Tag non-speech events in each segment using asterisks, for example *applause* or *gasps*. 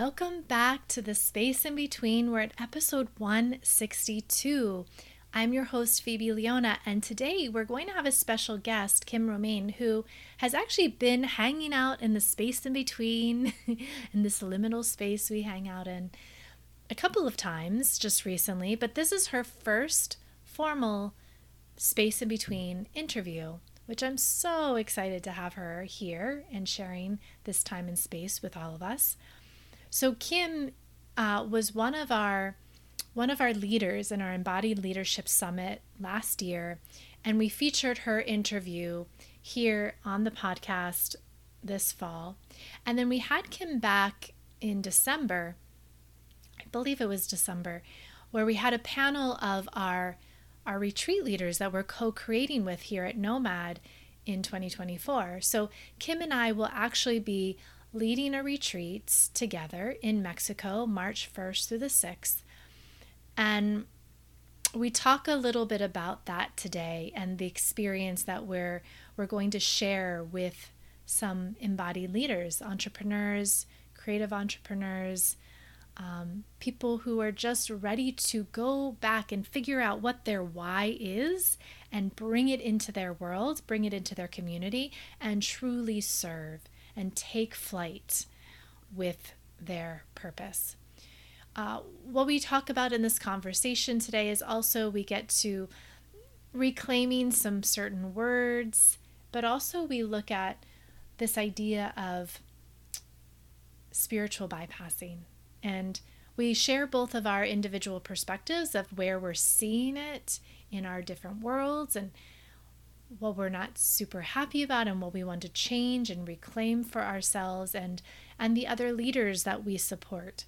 Welcome back to the space in between. We're at episode 162. I'm your host, Phoebe Leona, and today we're going to have a special guest, Kim Romain, who has actually been hanging out in the space in between, *laughs* in this liminal space we hang out in, a couple of times just recently, but this is her first formal space in between interview, which I'm so excited to have her here and sharing this time and space with all of us. So Kim uh, was one of our one of our leaders in our embodied leadership summit last year, and we featured her interview here on the podcast this fall. And then we had Kim back in December, I believe it was December, where we had a panel of our our retreat leaders that we're co-creating with here at Nomad in 2024. So Kim and I will actually be leading a retreat together in Mexico, March 1st through the 6th. And we talk a little bit about that today and the experience that we're we're going to share with some embodied leaders, entrepreneurs, creative entrepreneurs, um, people who are just ready to go back and figure out what their why is and bring it into their world, bring it into their community, and truly serve and take flight with their purpose. Uh, what we talk about in this conversation today is also we get to reclaiming some certain words, but also we look at this idea of spiritual bypassing. And we share both of our individual perspectives of where we're seeing it in our different worlds and what we're not super happy about and what we want to change and reclaim for ourselves and and the other leaders that we support.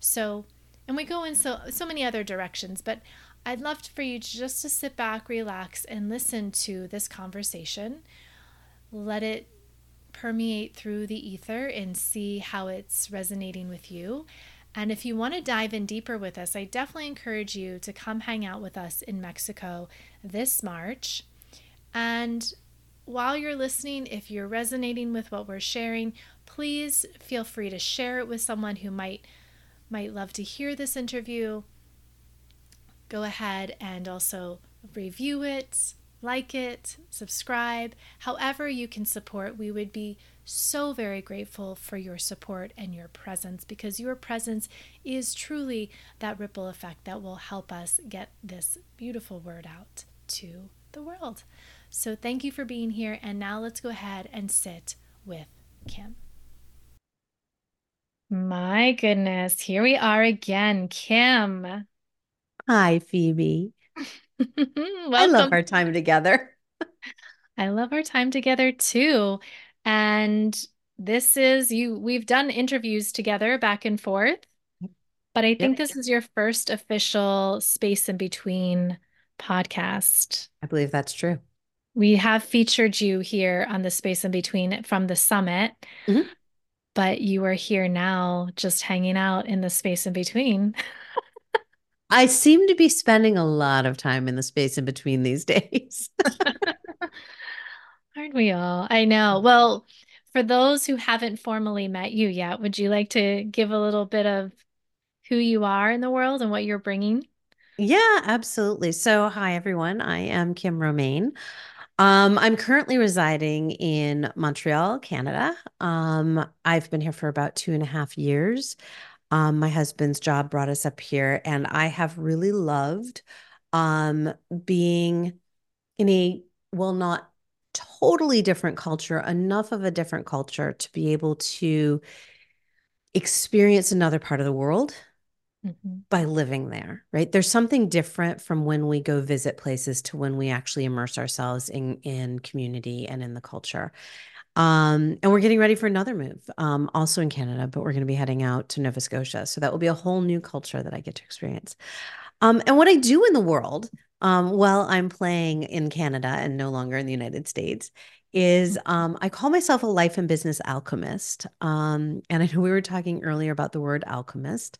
So, and we go in so so many other directions, but I'd love for you to just to sit back, relax and listen to this conversation. Let it permeate through the ether and see how it's resonating with you. And if you want to dive in deeper with us, I definitely encourage you to come hang out with us in Mexico this March. And while you're listening, if you're resonating with what we're sharing, please feel free to share it with someone who might might love to hear this interview. Go ahead and also review it, like it, subscribe. However, you can support, we would be so very grateful for your support and your presence because your presence is truly that ripple effect that will help us get this beautiful word out to the world. So thank you for being here. And now let's go ahead and sit with Kim. My goodness, here we are again, Kim. Hi, Phoebe. *laughs* I love our time together. I love our time together too. And this is you, we've done interviews together back and forth, but I think yep. this is your first official space in between podcast. I believe that's true we have featured you here on the space in between from the summit mm-hmm. but you are here now just hanging out in the space in between *laughs* i seem to be spending a lot of time in the space in between these days *laughs* aren't we all i know well for those who haven't formally met you yet would you like to give a little bit of who you are in the world and what you're bringing yeah, absolutely. So, hi everyone. I am Kim Romain. Um, I'm currently residing in Montreal, Canada. Um, I've been here for about two and a half years. Um, my husband's job brought us up here, and I have really loved um, being in a, well, not totally different culture, enough of a different culture to be able to experience another part of the world mm-hmm. by living there, right? There's something different from when we go visit places to when we actually immerse ourselves in in community and in the culture. Um, and we're getting ready for another move, um, also in Canada, but we're going to be heading out to Nova Scotia. So that will be a whole new culture that I get to experience. Um, and what I do in the world um, while I'm playing in Canada and no longer in the United States is mm-hmm. um, I call myself a life and business alchemist. Um, and I know we were talking earlier about the word alchemist.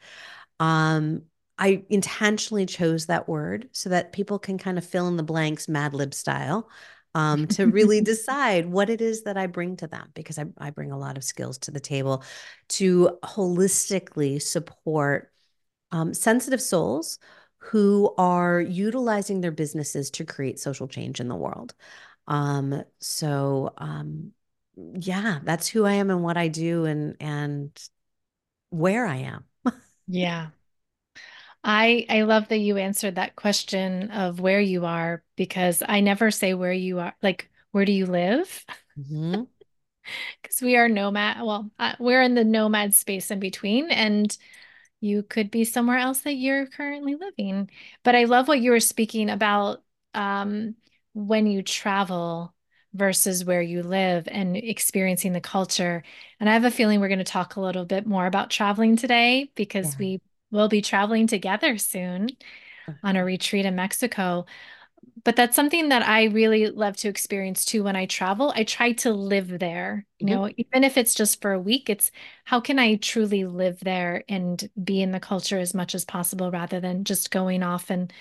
Um, I intentionally chose that word so that people can kind of fill in the blanks Mad Lib style um, to really *laughs* decide what it is that I bring to them because I, I bring a lot of skills to the table to holistically support um, sensitive souls who are utilizing their businesses to create social change in the world. Um, so um, yeah, that's who I am and what I do and and where I am. Yeah. I I love that you answered that question of where you are because I never say where you are like where do you live? Mm-hmm. *laughs* Because we are nomad. Well, uh, we're in the nomad space in between, and you could be somewhere else that you're currently living. But I love what you were speaking about um, when you travel versus where you live and experiencing the culture. And I have a feeling we're going to talk a little bit more about traveling today because yeah. we will be traveling together soon on a retreat in Mexico. But that's something that I really love to experience too when I travel. I try to live there. You mm-hmm. know, even if it's just for a week, it's how can I truly live there and be in the culture as much as possible rather than just going off and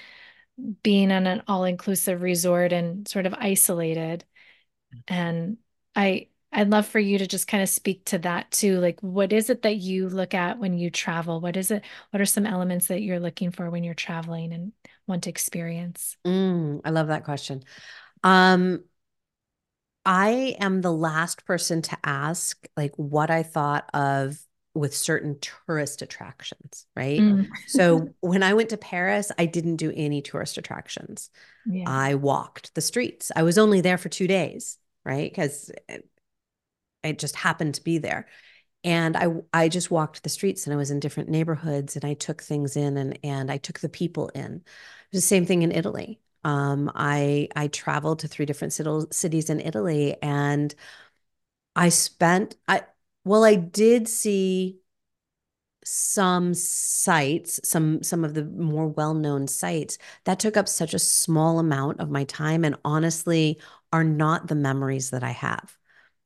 being on an all-inclusive resort and sort of isolated. And I I'd love for you to just kind of speak to that too. Like, what is it that you look at when you travel? What is it? What are some elements that you're looking for when you're traveling and want to experience? Mm, I love that question. Um, I am the last person to ask, like, what I thought of with certain tourist attractions, right? Mm. so *laughs* when I went to Paris, I didn't do any tourist attractions. Yeah. I walked the streets. I was only there for two days, right? Because I just happened to be there. And I I just walked the streets and I was in different neighborhoods and I took things in and and I took the people in. It was The same thing in Italy. Um, I I traveled to three different cities in Italy and I spent I well I did see some sites some some of the more well-known sites that took up such a small amount of my time and honestly are not the memories that I have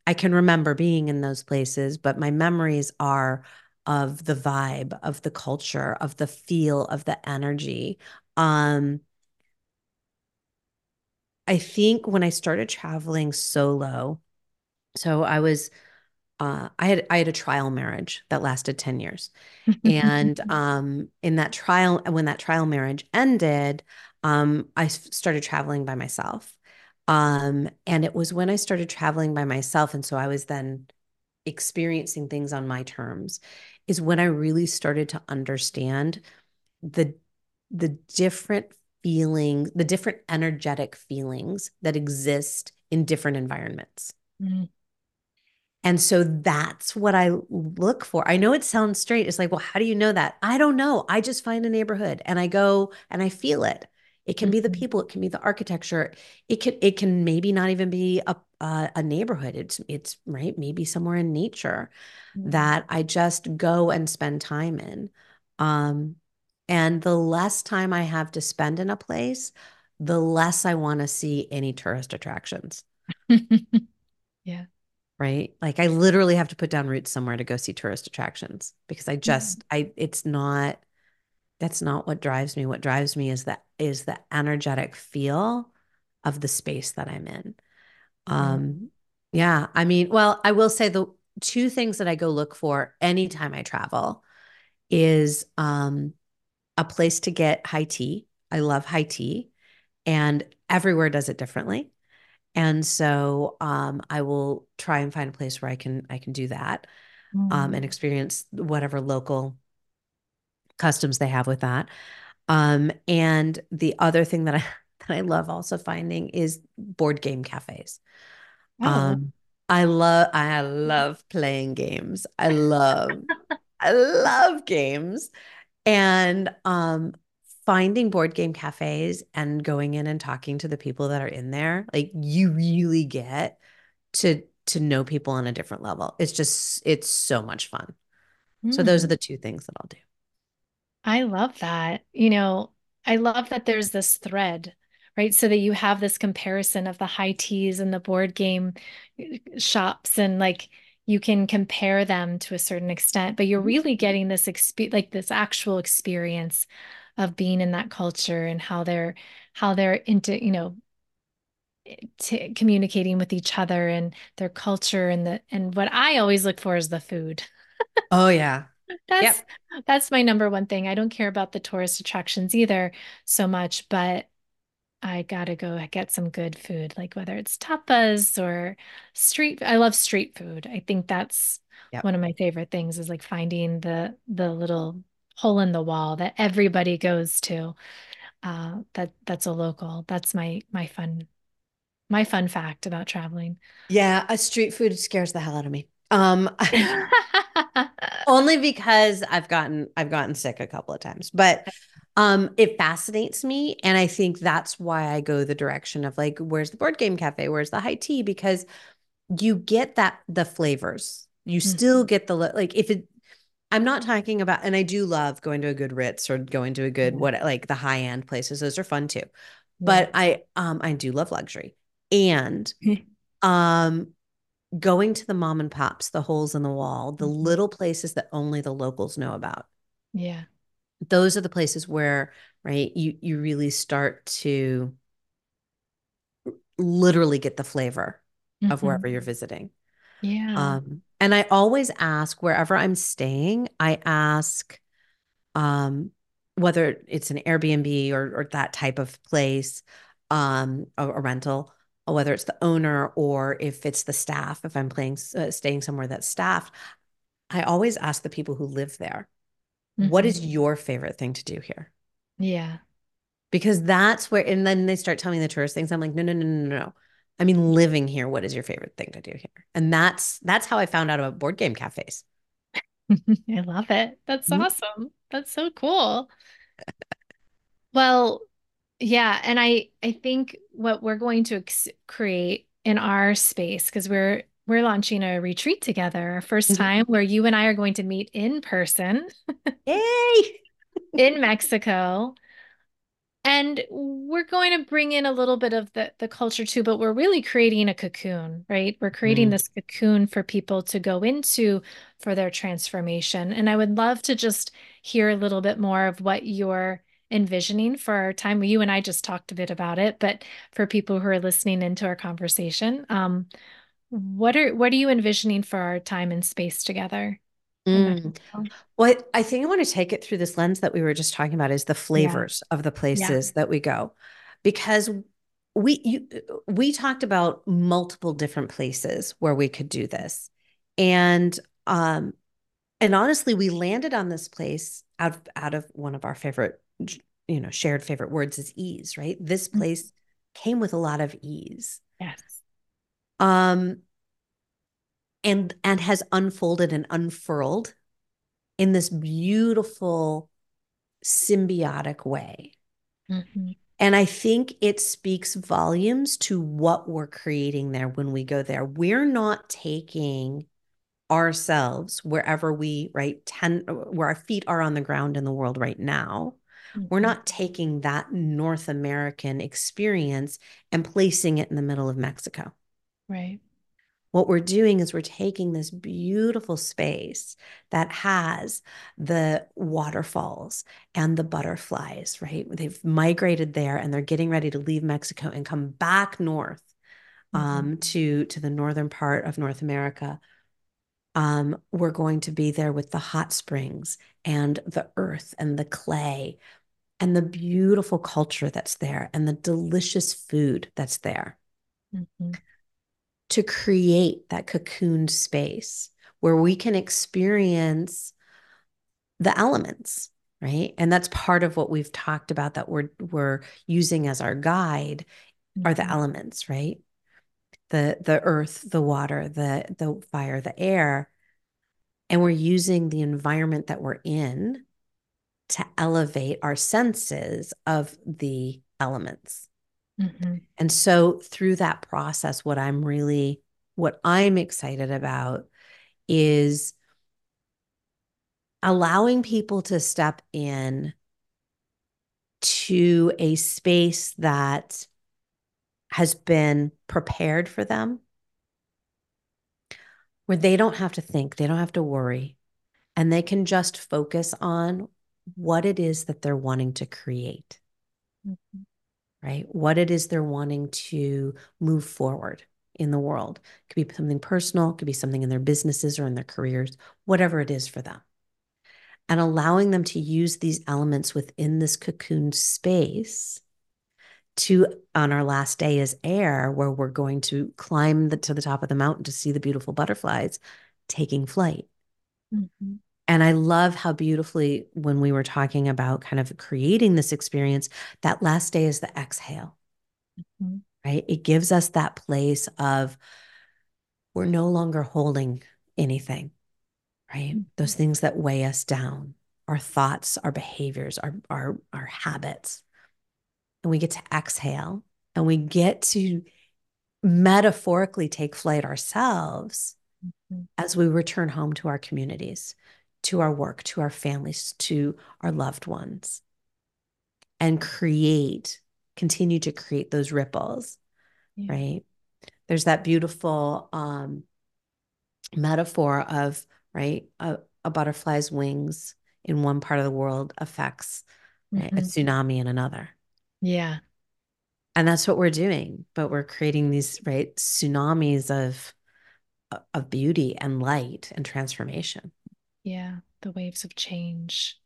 I can remember being in those places, but my memories are of the vibe, of the culture, of the feel, of the energy. Um, I think when I started traveling solo, so I was uh, I had I had a trial marriage that lasted 10 years. and *laughs* um, in that trial, when that trial marriage ended, um, I started traveling by myself. Um, and it was when I started traveling by myself. And so I was then experiencing things on my terms, is when I really started to understand the the different feelings, the different energetic feelings that exist in different environments. Mm-hmm. And so that's what I look for. I know it sounds straight. It's like, well, how do you know that? I don't know. I just find a neighborhood and I go and I feel it. It can be the mm-hmm. people. It can be the architecture. It can it can maybe not even be a a, a neighborhood. It's it's right maybe somewhere in nature mm-hmm. that I just go and spend time in. Um, and the less time I have to spend in a place, the less I want to see any tourist attractions. *laughs* yeah. Right. Like I literally have to put down roots somewhere to go see tourist attractions because I just, yeah. I, it's not, that's not what drives me. What drives me is that is the energetic feel of the space that I'm in. Mm-hmm. Um, yeah, I mean, well, I will say the two things that I go look for anytime I travel is um, a place to get high tea. I love high tea, and everywhere does it differently. And so um, I will try and find a place where I can I can do that mm. um, and mm. experience whatever local customs they have with that. Um, and the other thing that I *laughs* that I love also finding is board game cafes. Oh. Um, I love I love playing games. I love *laughs* I love games. And um finding board game cafes and going in and talking to the people that are in there, like you really get to to know people on a different level. It's just it's so much fun. Mm. So those are hmm. the two things that I'll do. I love that. You know, I love that there's this thread, right? So that you have this comparison of the high teas and the board game uh, shops and like you can compare them to a certain extent, but you're mm-hmm. really getting this experience, like this actual experience of being in that culture and how they're how they're into, you know, t- communicating with each other and their culture and the and what I always look for is the food. Oh yeah. *laughs* That's Yep. that's my number one thing. I don't care about the tourist attractions either so much, but I gotta go get some good food, like whether it's tapas or street. I love street food. I think that's Yep. one of my favorite things is like finding the the little hole in the wall that everybody goes to. Uh, that that's a local. That's my my fun my fun fact about traveling. Yeah, a street food scares the hell out of me. Um *laughs* only because I've gotten I've gotten sick a couple of times. But um it fascinates me and I think that's why I go the direction of like where's the board game cafe? Where's the high tea because you get that the flavors. You still Mhm. get the like if it I'm not talking about and I do love going to a good Ritz or going to a good Yeah. what like the high end places. Those are fun too. But I um I do love luxury. And *laughs* um going to the mom and pops, the holes in the wall, the Mhm. little places that only the locals know about. Yeah. Those are the places where, right, you you really start to literally get the flavor of Mhm. wherever you're visiting. Yeah. Um, and I always ask wherever I'm staying, I ask um whether it's an Airbnb or or that type of place, um, a, a rental, or whether it's the owner or if it's the staff, if I'm playing uh, staying somewhere that's staffed, I always ask the people who live there, what is Mhm. your favorite thing to do here? Yeah. Because that's where, and then they start telling me the tourist things. I'm like, no, no, no, no, no, no. I mean, living here, what is your favorite thing to do here? And that's that's how I found out about board game cafes. *laughs* I love it. That's Mhm. awesome. That's so cool. Well, yeah, and I I think what we're going to ex create in our space because we're we're launching a retreat together, our first Mhm. time where you and I are going to meet in person *laughs* Yay! in Mexico. And we're going to bring in a little bit of the, the culture too, but we're really creating a cocoon, right? We're creating Mm. this cocoon for people to go into for their transformation. And I would love to just hear a little bit more of what you're envisioning for our time. You and I just talked a bit about it, but for people who are listening into our conversation, um, what are what are you envisioning for our time and space together Mm. Well, I think I want to take it through this lens that we were just talking about is the Yeah, flavors of the yeah, places that we go. Because we you, we talked about multiple different places where we could do this. And um and honestly, we landed on this place out of, out of one of our favorite you know, shared favorite words is ease, right? This Mhm. place came with a lot of ease. yes, Um and and has unfolded and unfurled in this beautiful symbiotic way. Mhm. And I think it speaks volumes to what we're creating there when we go there. We're not taking ourselves wherever we right 10 where our feet are on the ground in the world right now. We're Mhm. not taking that North American experience and placing it in the middle of Mexico. right, What we're doing is we're taking this beautiful space that has the waterfalls and the butterflies, right? They've migrated there and they're getting ready to leave Mexico and come back north um, to to the northern part of North America. Um, we're going to be there with the hot springs and the earth and the clay and the beautiful culture that's there and the delicious food that's there Mhm. To create that cocooned space where we can experience the elements right? And that's part of what we've talked about that we're we're using as our guide are the Mhm. elements right? The the earth the water the the fire the air. And we're using the environment that we're in to elevate our senses of the elements Mhm. And so through that process, what I'm really, what I'm excited about is allowing people to step in to a space that has been prepared for them, where they don't have to think, they don't have to worry, and they can just focus on what it is that they're wanting to create. Mhm. Right? What it is they're wanting to move forward in the world. It could be something personal, it could be something in their businesses or in their careers, whatever it is for them. And allowing them to use these elements within this cocoon space to on our last day is air where we're going to climb the, to the top of the mountain to see the beautiful butterflies taking flight mm-hmm. And i love how beautifully when we were talking about kind of creating this experience that last day is the exhale mm-hmm. right it gives us that place of we're no longer holding anything right mm-hmm. those things that weigh us down our thoughts our behaviors our our our habits and we get to exhale and we get to metaphorically take flight ourselves mm-hmm. as we return home to our communities, to our work, to our families, to our loved ones, and create, continue to create those ripples, yeah. right? There's that beautiful um, metaphor of, right, a, a, butterfly's wings in one part of the world affects mm-hmm. right, a mm-hmm. tsunami in another yeah. And that's what we're doing, but we're creating these right tsunamis of of beauty and light and transformation. Yeah, the waves of change.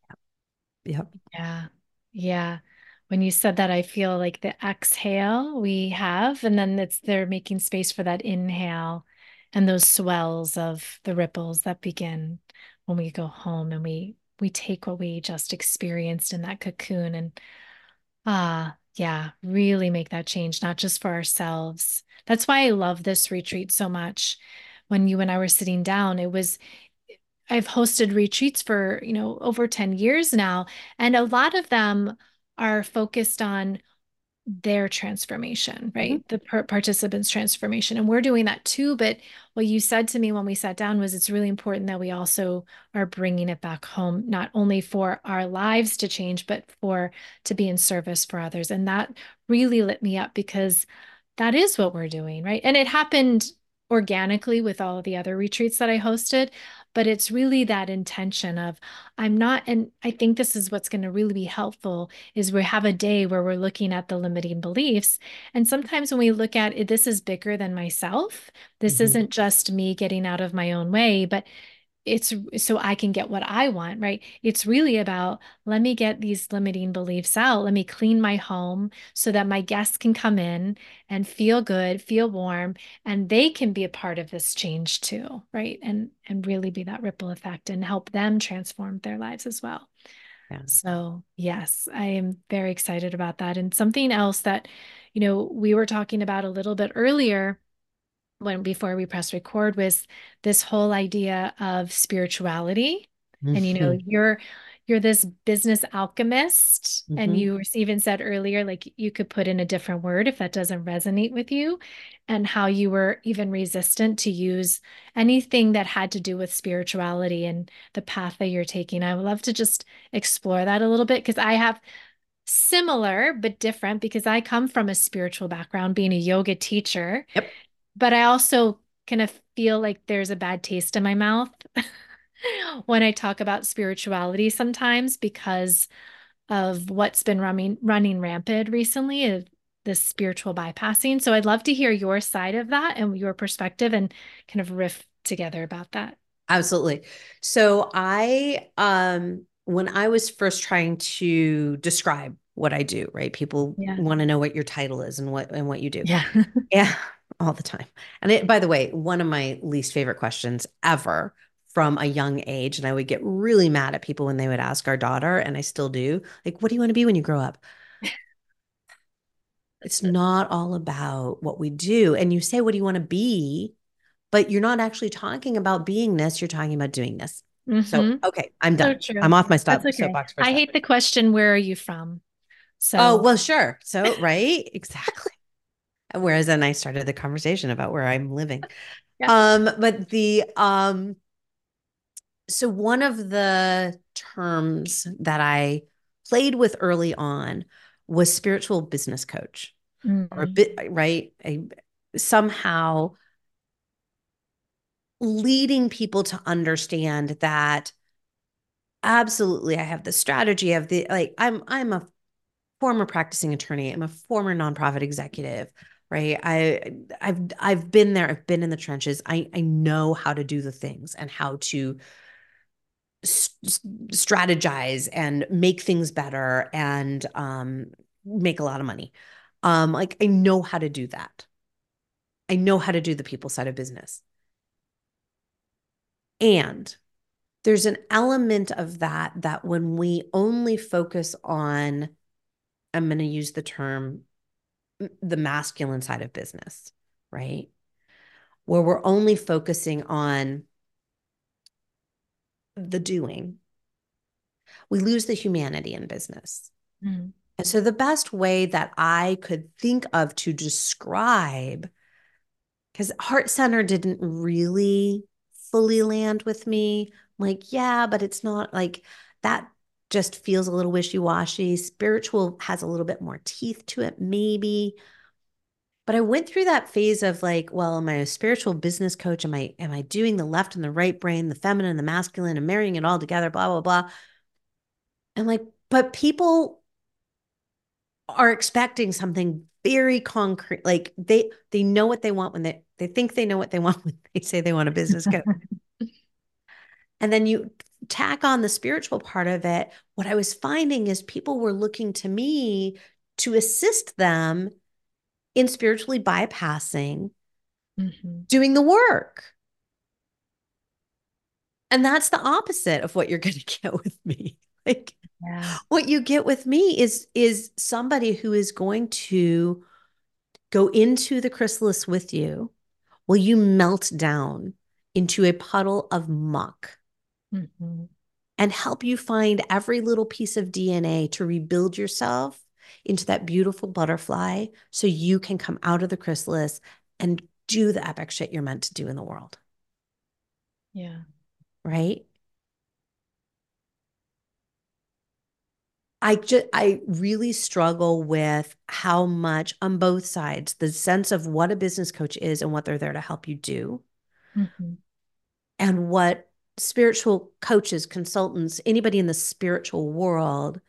Yep. Yeah. Yeah. When you said that, I feel like the exhale we have, and then it's they're making space for that inhale and those swells of the ripples that begin when we go home and we we take what we just experienced in that cocoon and Ah, yeah, really make that change, not just for ourselves. That's why I love this retreat so much. When you and I were sitting down, it was, I've hosted retreats for, you know, over 10 years now, and a lot of them are focused on their transformation, right? Mm-hmm. The per- participants' transformation. And we're doing that too. But what you said to me when we sat down was it's really important that we also are bringing it back home, not only for our lives to change, but for to be in service for others. And that really lit me up because that is what we're doing, right? And it happened organically with all of the other retreats that I hosted but it's really that intention of i'm not and i think this is what's going to really be helpful is we have a day where we're looking at the limiting beliefs and sometimes when we look at it this is bigger than myself this mm-hmm. isn't just me getting out of my own way but it's so I can get what I want, right? It's really about let me get these limiting beliefs out. Let me clean my home so that my guests can come in and feel good, feel warm, and they can be a part of this change too, right? And and really be that ripple effect and help them transform their lives as well. Yeah. So, yes, I am very excited about that. And something else that, you know, we were talking about a little bit earlier when before we press record was this whole idea of spirituality mm-hmm. and you know mm-hmm. you're you're this business alchemist mm-hmm. and you even said earlier like you could put in a different word if that doesn't resonate with you and how you were even resistant to use anything that had to do with spirituality and the path that you're taking i would love to just explore that a little bit because i have similar but different because i come from a spiritual background being a yoga teacher yep but I also kind of feel like there's a bad taste in my mouth *laughs* when I talk about spirituality sometimes because of what's been running running rampant recently of this spiritual bypassing. So I'd love to hear your side of that and your perspective and kind of riff together about that. Absolutely. So I um when I was first trying to describe what I do, right? People yeah. want to know what your title is and what and what you do. Yeah. *laughs* yeah all the time. And it, by the way, one of my least favorite questions ever from a young age. And I would get really mad at people when they would ask our daughter, and I still do, like, what do you want to be when you grow up? *laughs* it's not all about what we do. And you say, what do you want to be? But you're not actually talking about being this, you're talking about doing this. Mm-hmm. So, okay, I'm done. So I'm off my stop, okay. soapbox. I hate the question, where are you from? So, oh, well, sure. So, right, exactly. Whereas then I started the conversation about where I'm living. Yeah. Um, but the um so one of the terms that I played with early on was spiritual business coach. Mm-hmm. Or a bit right. A, somehow leading people to understand that absolutely I have the strategy of the like I'm I'm a former practicing attorney. I'm a former nonprofit executive, right? I I've I've been there. I've been in the trenches. I I know how to do the things and how to strategize and make things better and um, make a lot of money. Um, like I know how to do that. I know how to do the people side of business. And there's an element of that that when we only focus on, I'm going to use the term the masculine side of business, right? Where we're only focusing on the doing, we lose the humanity in business. Mm. And so, the best way that I could think of to describe, because Heart Center didn't really fully land with me. I'm like, yeah, but it's not like that just feels a little wishy washy. Spiritual has a little bit more teeth to it, maybe. But I went through that phase of like, well, am I a spiritual business coach? Am I am I doing the left and the right brain, the feminine, and the masculine, and marrying it all together, blah, blah, blah. And like, but people are expecting something very concrete. Like they they know what they want when they they think they know what they *laughs* want when they say they want a business coach. *laughs* and then you tack on the spiritual part of it. What I was finding is people were looking to me to assist them in spiritually bypassing mm-hmm. doing the work. And that's the opposite of what you're *laughs* going to get with me. Like yeah. what you get with me is is somebody who is going to go into the chrysalis with you. Will you melt down into a puddle of muck mm-hmm. and help you find every little piece of DNA to rebuild yourself into that beautiful butterfly so you can come out of the chrysalis and do the epic shit you're meant to do in the world. Yeah. Right? I just I really struggle with how much on both sides the sense of what a business coach is and what they're there to help you do. Mm-hmm. And what spiritual coaches, consultants, anybody in the spiritual world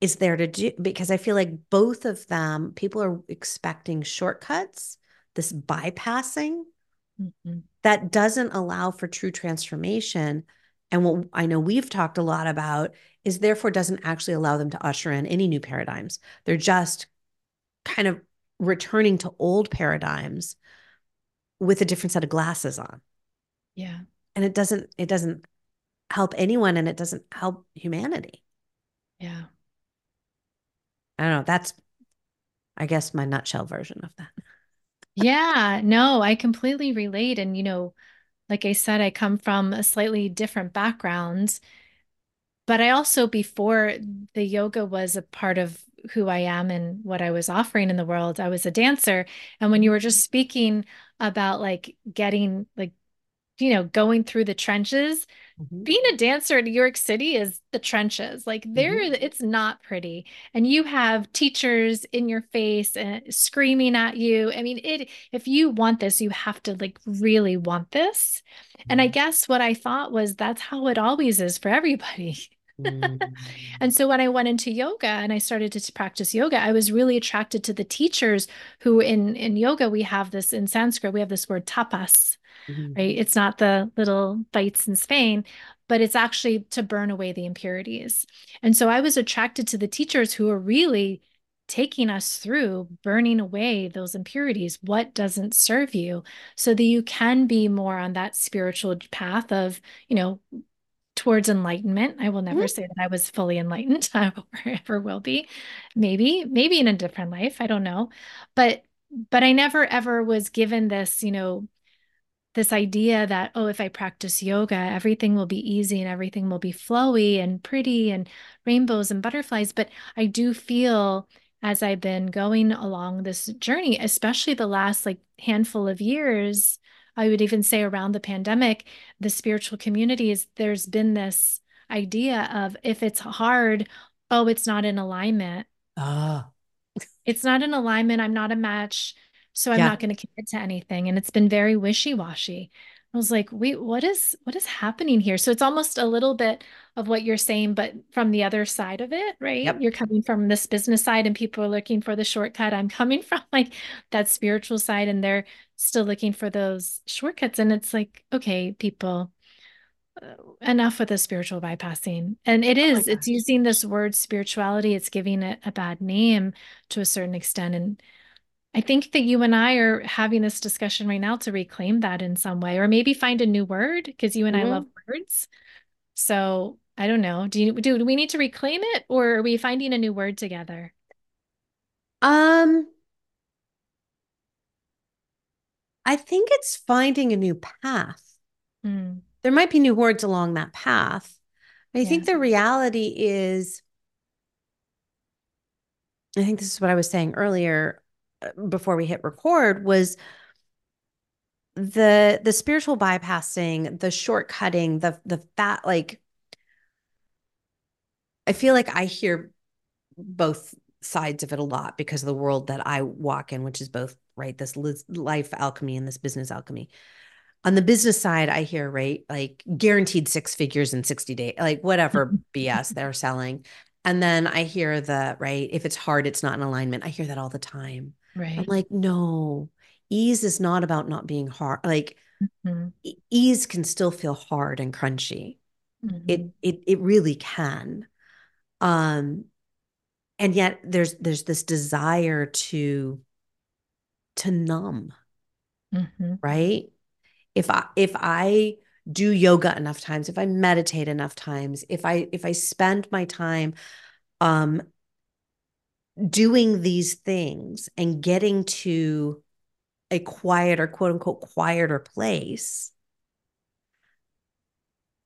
is there to do because I feel like both of them, people are expecting shortcuts, this bypassing mm-hmm. that doesn't allow for true transformation. And what I know we've talked a lot about is therefore doesn't actually allow them to usher in any new paradigms. They're just kind of returning to old paradigms with a different set of glasses on. Yeah. And it doesn't it doesn't help anyone and it doesn't help humanity. Yeah. I don't know. That's, I guess, my nutshell version of that. yeah, no, I completely relate. And, you know, like I said, I come from a slightly different background, but I also, before the yoga was a part of who I am and what I was offering in the world, I was a dancer. And when you were just speaking about like getting, like, you know, going through the trenches, Mm-hmm. Being a dancer in New York City is the trenches. Like there, mm-hmm. it's not pretty, and you have teachers in your face and screaming at you. I mean, it. If you want this, you have to like really want this. Mm-hmm. And I mm-hmm. guess what I thought was that's how it always is for everybody. *laughs* mm-hmm. and so when I went into yoga and I started to practice yoga, I was really attracted to the teachers who in in yoga we have this in Sanskrit we have this word tapas mm-hmm. right? It's not the little bites in Spain, but it's actually to burn away the impurities. And so I was attracted to the teachers who are really taking us through burning away those impurities, what doesn't serve you, so that you can be more on that spiritual path of, you know, towards enlightenment. I will never mm-hmm. say that I was fully enlightened *laughs* or ever will be. Maybe, maybe in a different life. I don't know. But but I never ever was given this, you know, this idea that oh if i practice yoga everything will be easy and everything will be flowy and pretty and rainbows and butterflies. But i do feel as i've been going along this journey especially the last like handful of years i would even say around the pandemic the spiritual communities there's been this idea of if it's hard oh it's not in alignment. Ah. It's not in alignment. I'm not a match so I'm yeah. not going to commit to anything. And it's been very wishy washy. I was like, wait, what is what is happening here? So it's almost a little bit of what you're saying, but from the other side of it, right? Yep. You're coming from this business side and people are looking for the shortcut. I'm coming *laughs* from like that spiritual side and they're still looking for those shortcuts. And it's like, okay, people, uh, enough with the spiritual bypassing. And it is, oh it's using this word spirituality, it's giving it a bad name to a certain extent. And I think that you and I are having this discussion right now to reclaim that in some way, or maybe find a new word because you and mm-hmm. I love words. So I don't know. Do you do, do we need to reclaim it or are we finding a new word together? Um I think it's finding a new path. Mm. There might be new words along that path. I yes. think the reality is I think this is what I was saying earlier before we hit record was the the spiritual bypassing, the shortcutting, the the fat like I feel like I hear both sides of it a lot because of the world that I walk in, which is both right this life alchemy and this business alchemy. On the business side, I hear right like guaranteed six figures in 60 days, like whatever *laughs* BS they're selling. And then I hear the right, if it's hard, it's not in alignment. I hear that all the time. Right. I'm like, no, ease is not about not being hard. Like mm-hmm. ease can still feel hard and crunchy. Mm-hmm. It it it really can. Um and yet there's there's this desire to to numb. Mm-hmm. Right? If I if I do yoga enough times, if I meditate enough times, if I if I spend my time um doing these things and getting to a quieter, quote unquote, quieter place,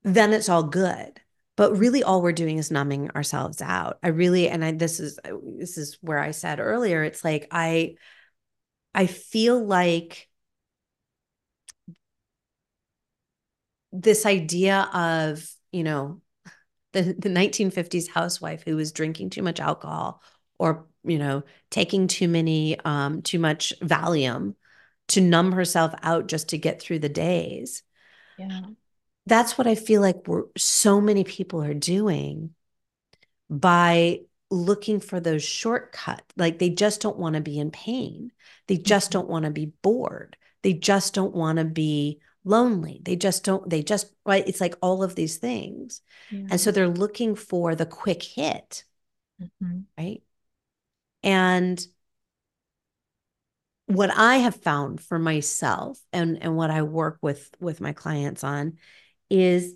then it's all good. But really, all we're doing is numbing ourselves out. I really, and I, this is, uh, this is where I said earlier, it's like, I, I feel like this idea of, you know, the, the 1950s housewife who was drinking too much alcohol or you know taking too many um too much valium to numb herself out just to get through the days. Yeah. That's what i feel like we're so many people are doing by looking for those shortcuts like they just don't want to be in pain. They just mm-hmm. don't want to be bored. They just don't want to be lonely. They just don't they just right? It's like all of these things. Yeah. and so they're looking for the quick hit. Mm-hmm. right and what I have found for myself and, and what I work with with my clients on is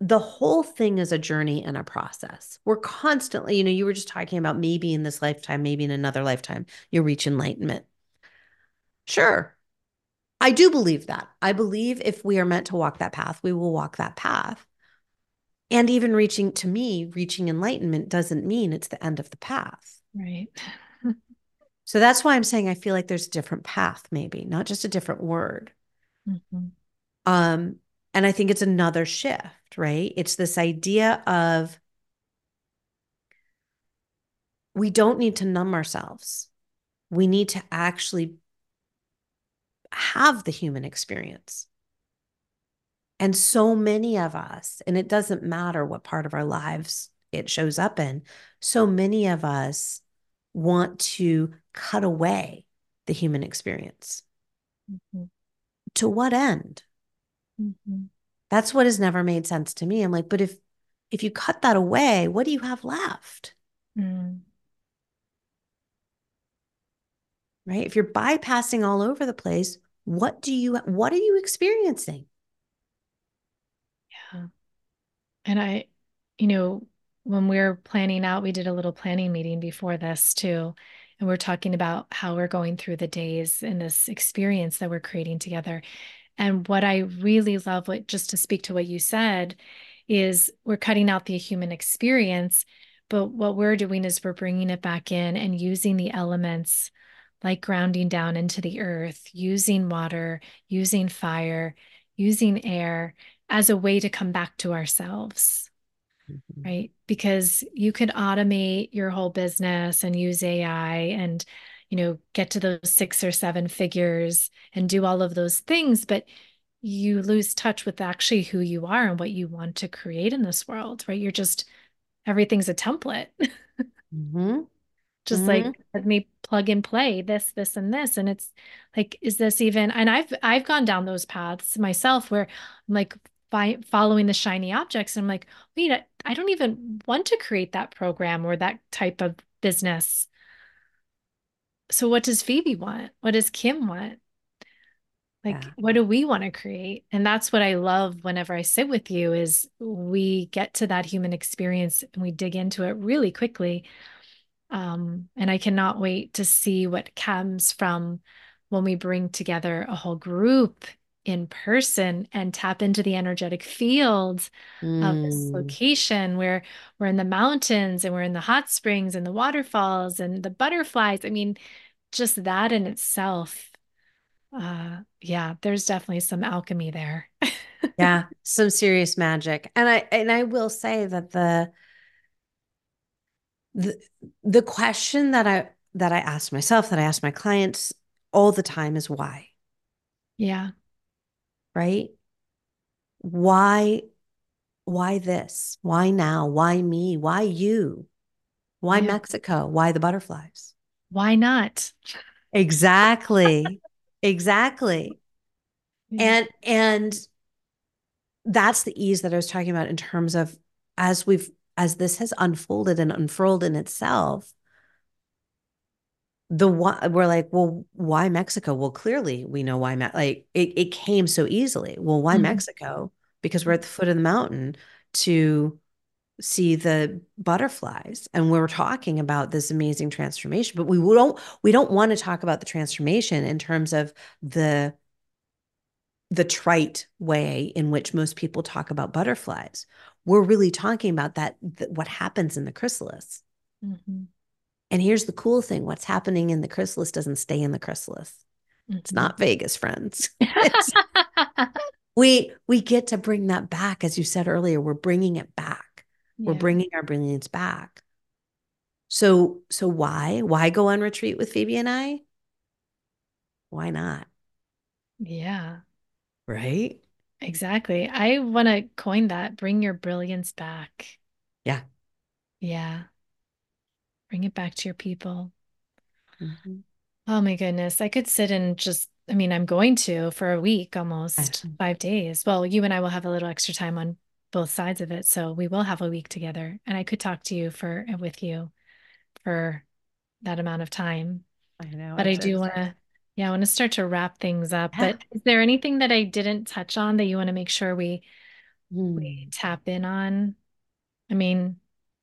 the whole thing is a journey and a process. We're constantly, you know, you were just talking about maybe in this lifetime, maybe in another lifetime, you'll reach enlightenment. Sure. I do believe that. I believe if we are meant to walk that path, we will walk that path. And even reaching to me, reaching enlightenment doesn't mean it's the end of the path. Right. *laughs* so that's why I'm saying I feel like there's a different path, maybe, not just a different word. Mm-hmm. Um, and I think it's another shift, right? It's this idea of we don't need to numb ourselves. We need to actually have the human experience. And so many of us, and it doesn't matter what part of our lives it shows up in, so many of us want to cut away the human experience. Mm-hmm. To what end? Mm-hmm. That's what has never made sense to me. I'm like, but if if you cut that away, what do you have left? Mm. Right? If you're bypassing all over the place, what do you what are you experiencing? Uh-huh. And I, you know, when we are planning out, we did a little planning meeting before this too. And we're talking about how we're going through the days and this experience that we're creating together. And what I really love, what just to speak to what you said, is we're cutting out the human experience. But what we're doing is we're bringing it back in and using the elements like grounding down into the earth, using water, using fire, using air as a way to come back to ourselves. Mm-hmm. Right. Because you could automate your whole business and use AI and, you know, get to those six or seven figures and do all of those things, but you lose touch with actually who you are and what you want to create in this world, right? You're just everything's a template. Mm-hmm. *laughs* just mm-hmm. like let me plug and play this this and this and it's like is this even and i've i've gone down those paths myself where i'm like by following the shiny objects. And i'm like wait I, I don't even want to create that program or that type of business. So what does phoebe want? What does kim want? Like yeah. what do we want to create? And that's what i love whenever i sit with you is we get to that human experience and we dig into it really quickly. Um, and I cannot wait to see what comes from when we bring together a whole group in person and tap into the energetic field mm. of this mm. location where we're in the mountains and we're in the hot springs and the waterfalls and the butterflies. I mean, just that in itself. Uh, yeah, there's definitely some alchemy there. *laughs* yeah, some serious magic. And I and I will say that the the, the question that I that I ask myself, that I ask my clients all the time is why? Yeah. Right? Why why this? Why now? Why me? Why you? Why yeah. Mexico? Why the butterflies? Why not? Exactly. *laughs* exactly. Yeah. And and that's the ease that I was talking about in terms of as we've as this has unfolded and unfurled in itself, the we're like, well, why Mexico? Well, clearly we know why. Like it, it came so easily. Well, why mm-hmm. Mexico? Because we're at the foot of the mountain to see the butterflies and we're talking about this amazing transformation but we don't we don't want to talk about the transformation in terms of the the trite way in which most people talk about butterflies we're really talking about that, what happens in the chrysalis. Mm-hmm. And here's the cool thing what's happening in the chrysalis doesn't stay in the chrysalis. Mm-hmm. It's not Vegas, friends. *laughs* *laughs* we we get to bring that back as you said earlier, we're bringing it back. Yeah. We're bringing our brilliance back. So so why? Why go on retreat with Phoebe and I? Why not? Yeah. Right? Exactly. I want to coin that. Bring your brilliance back. Yeah. Yeah. Bring it back to your people. Mm-hmm. Oh my goodness. I could sit and just, I mean, I'm going to for a week almost, five days. Well, you and I will have a little extra time on both sides of it. So we will have a week together. And I could talk to you for, with you for that amount of time. I know. But I do want to yeah, I want to start to wrap things up. Yeah. But is there anything that I didn't touch on that you want to make sure we mm. we hmm. tap in on? I mean,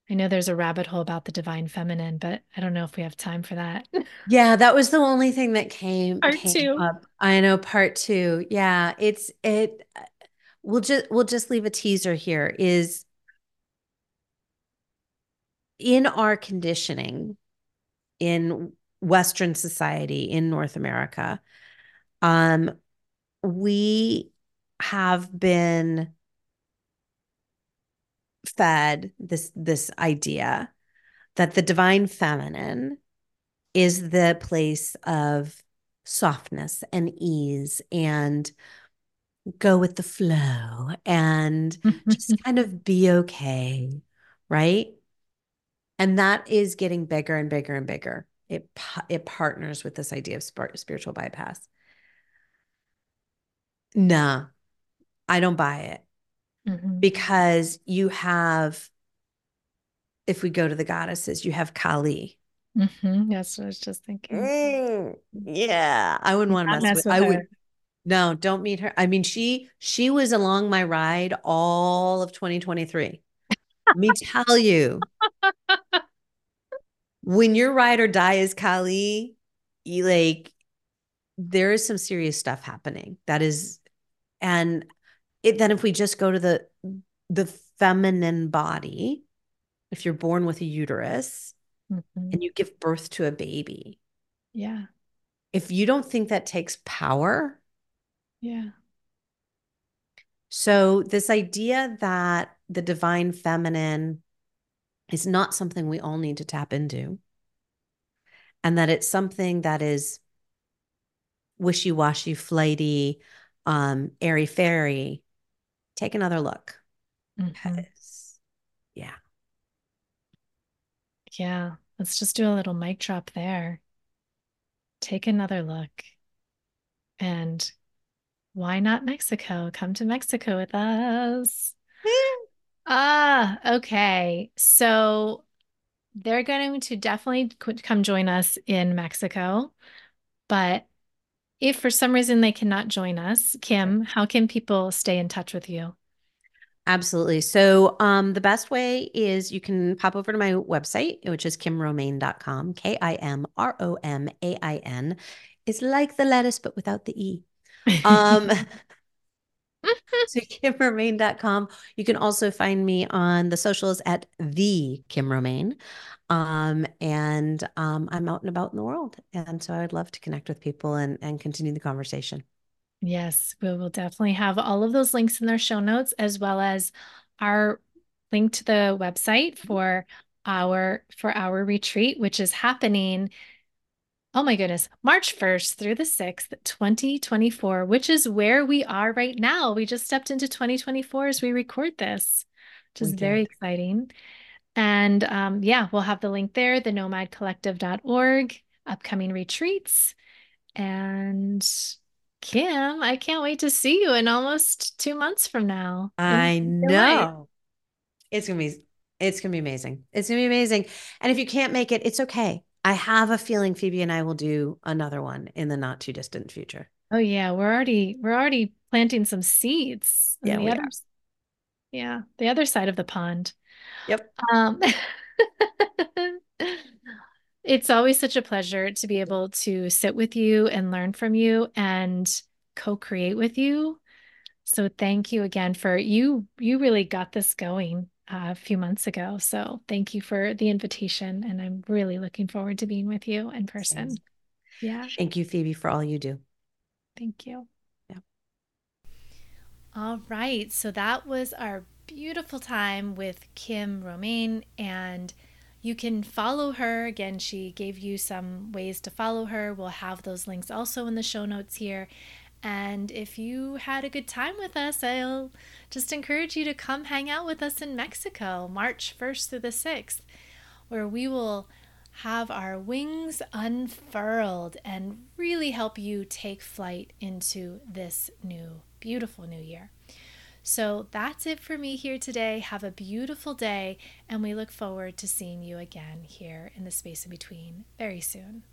I know there's a rabbit hole about the divine feminine, but I don't know if we have time for that. Yeah, that was the only thing that came, part came two. up. I know part two. Yeah, it's it. We'll just we'll just leave a teaser here. Is in our conditioning in Western society in North America, um, we have been fed this this idea that the divine feminine is the place of softness and ease and go with the flow and just *laughs* kind of be okay right? And that is getting bigger and bigger and bigger. It it partners with this idea of spiritual bypass. Nah, I don't buy it mm-hmm. because you have, if we go to the goddesses, you have Kali. Mm-hmm. That's what I was just thinking. Mm, yeah, I wouldn't want to mess, mess, with. with I would. No, don't meet her. I mean, she she was along my ride all of 2023. Let me tell you, *laughs* when your ride or die is Kali, you like there is some serious stuff happening. That is, and it then if we just go to the the feminine body, if you're born with a uterus mm-hmm. and you give birth to a baby, yeah. If you don't think that takes power, yeah. So this idea that the divine feminine is not something we all need to tap into. and that it's something that is wishy washy, flighty, um, airy fairy, take another look. Mhm. Yeah. Yeah. Let's just do a little mic drop there. Take another look. And why not Mexico? Come to Mexico with us. *gasps* ah, okay. So they're going to definitely come join us in Mexico. But if for some reason they cannot join us, Kim, how can people stay in touch with you? Absolutely. So um, the best way is you can pop over to my website, which is kimromain.com. K I M R O M A I N. It's like the lettuce, but without the E. Um, *laughs* so kimromain.com. You can also find me on the socials at the Kim Romain. Um, and um, I'm out and about in the world. And so I'd love to connect with people and, and continue the conversation. Yes, we will definitely have all of those links in their show notes, as well as our link to the website for our for our retreat, which is happening. Oh my goodness, March 1st through the 6th, 2024, which is where we are right now. We just stepped into 2024 as we record this, which is very exciting. And um, yeah, we'll have the link there, the nomadcollective.org, upcoming retreats. And Kim, I can't wait to see you in almost two months from now. I know. It's gonna be it's gonna be amazing. It's gonna be amazing. And if you can't make it, it's okay. I have a feeling Phoebe and I will do another one in the not too distant future. Oh yeah, we're already we're already planting some seeds. Yeah, the other. Yeah, the other side of the pond. Yep. Um, *laughs* it's always such a pleasure to be able to sit with you and learn from you and co-create with you. So thank you again for you you really got this going uh, a few months ago. So thank you for the invitation and I'm really looking forward to being with you in person. Yeah. Thank you Phoebe for all you do. Thank you. Yeah. All right. So that was our beautiful time with Kim Romain and you can follow her. Again, she gave you some ways to follow her. We'll have those links also in the show notes here. And if you had a good time with us, I'll just encourage you to come hang out with us in Mexico, March 1st through the 6th, where we will have our wings unfurled and really help you take flight into this new, beautiful new year. So that's it for me here today. Have a beautiful day, and we look forward to seeing you again here in the space in between very soon.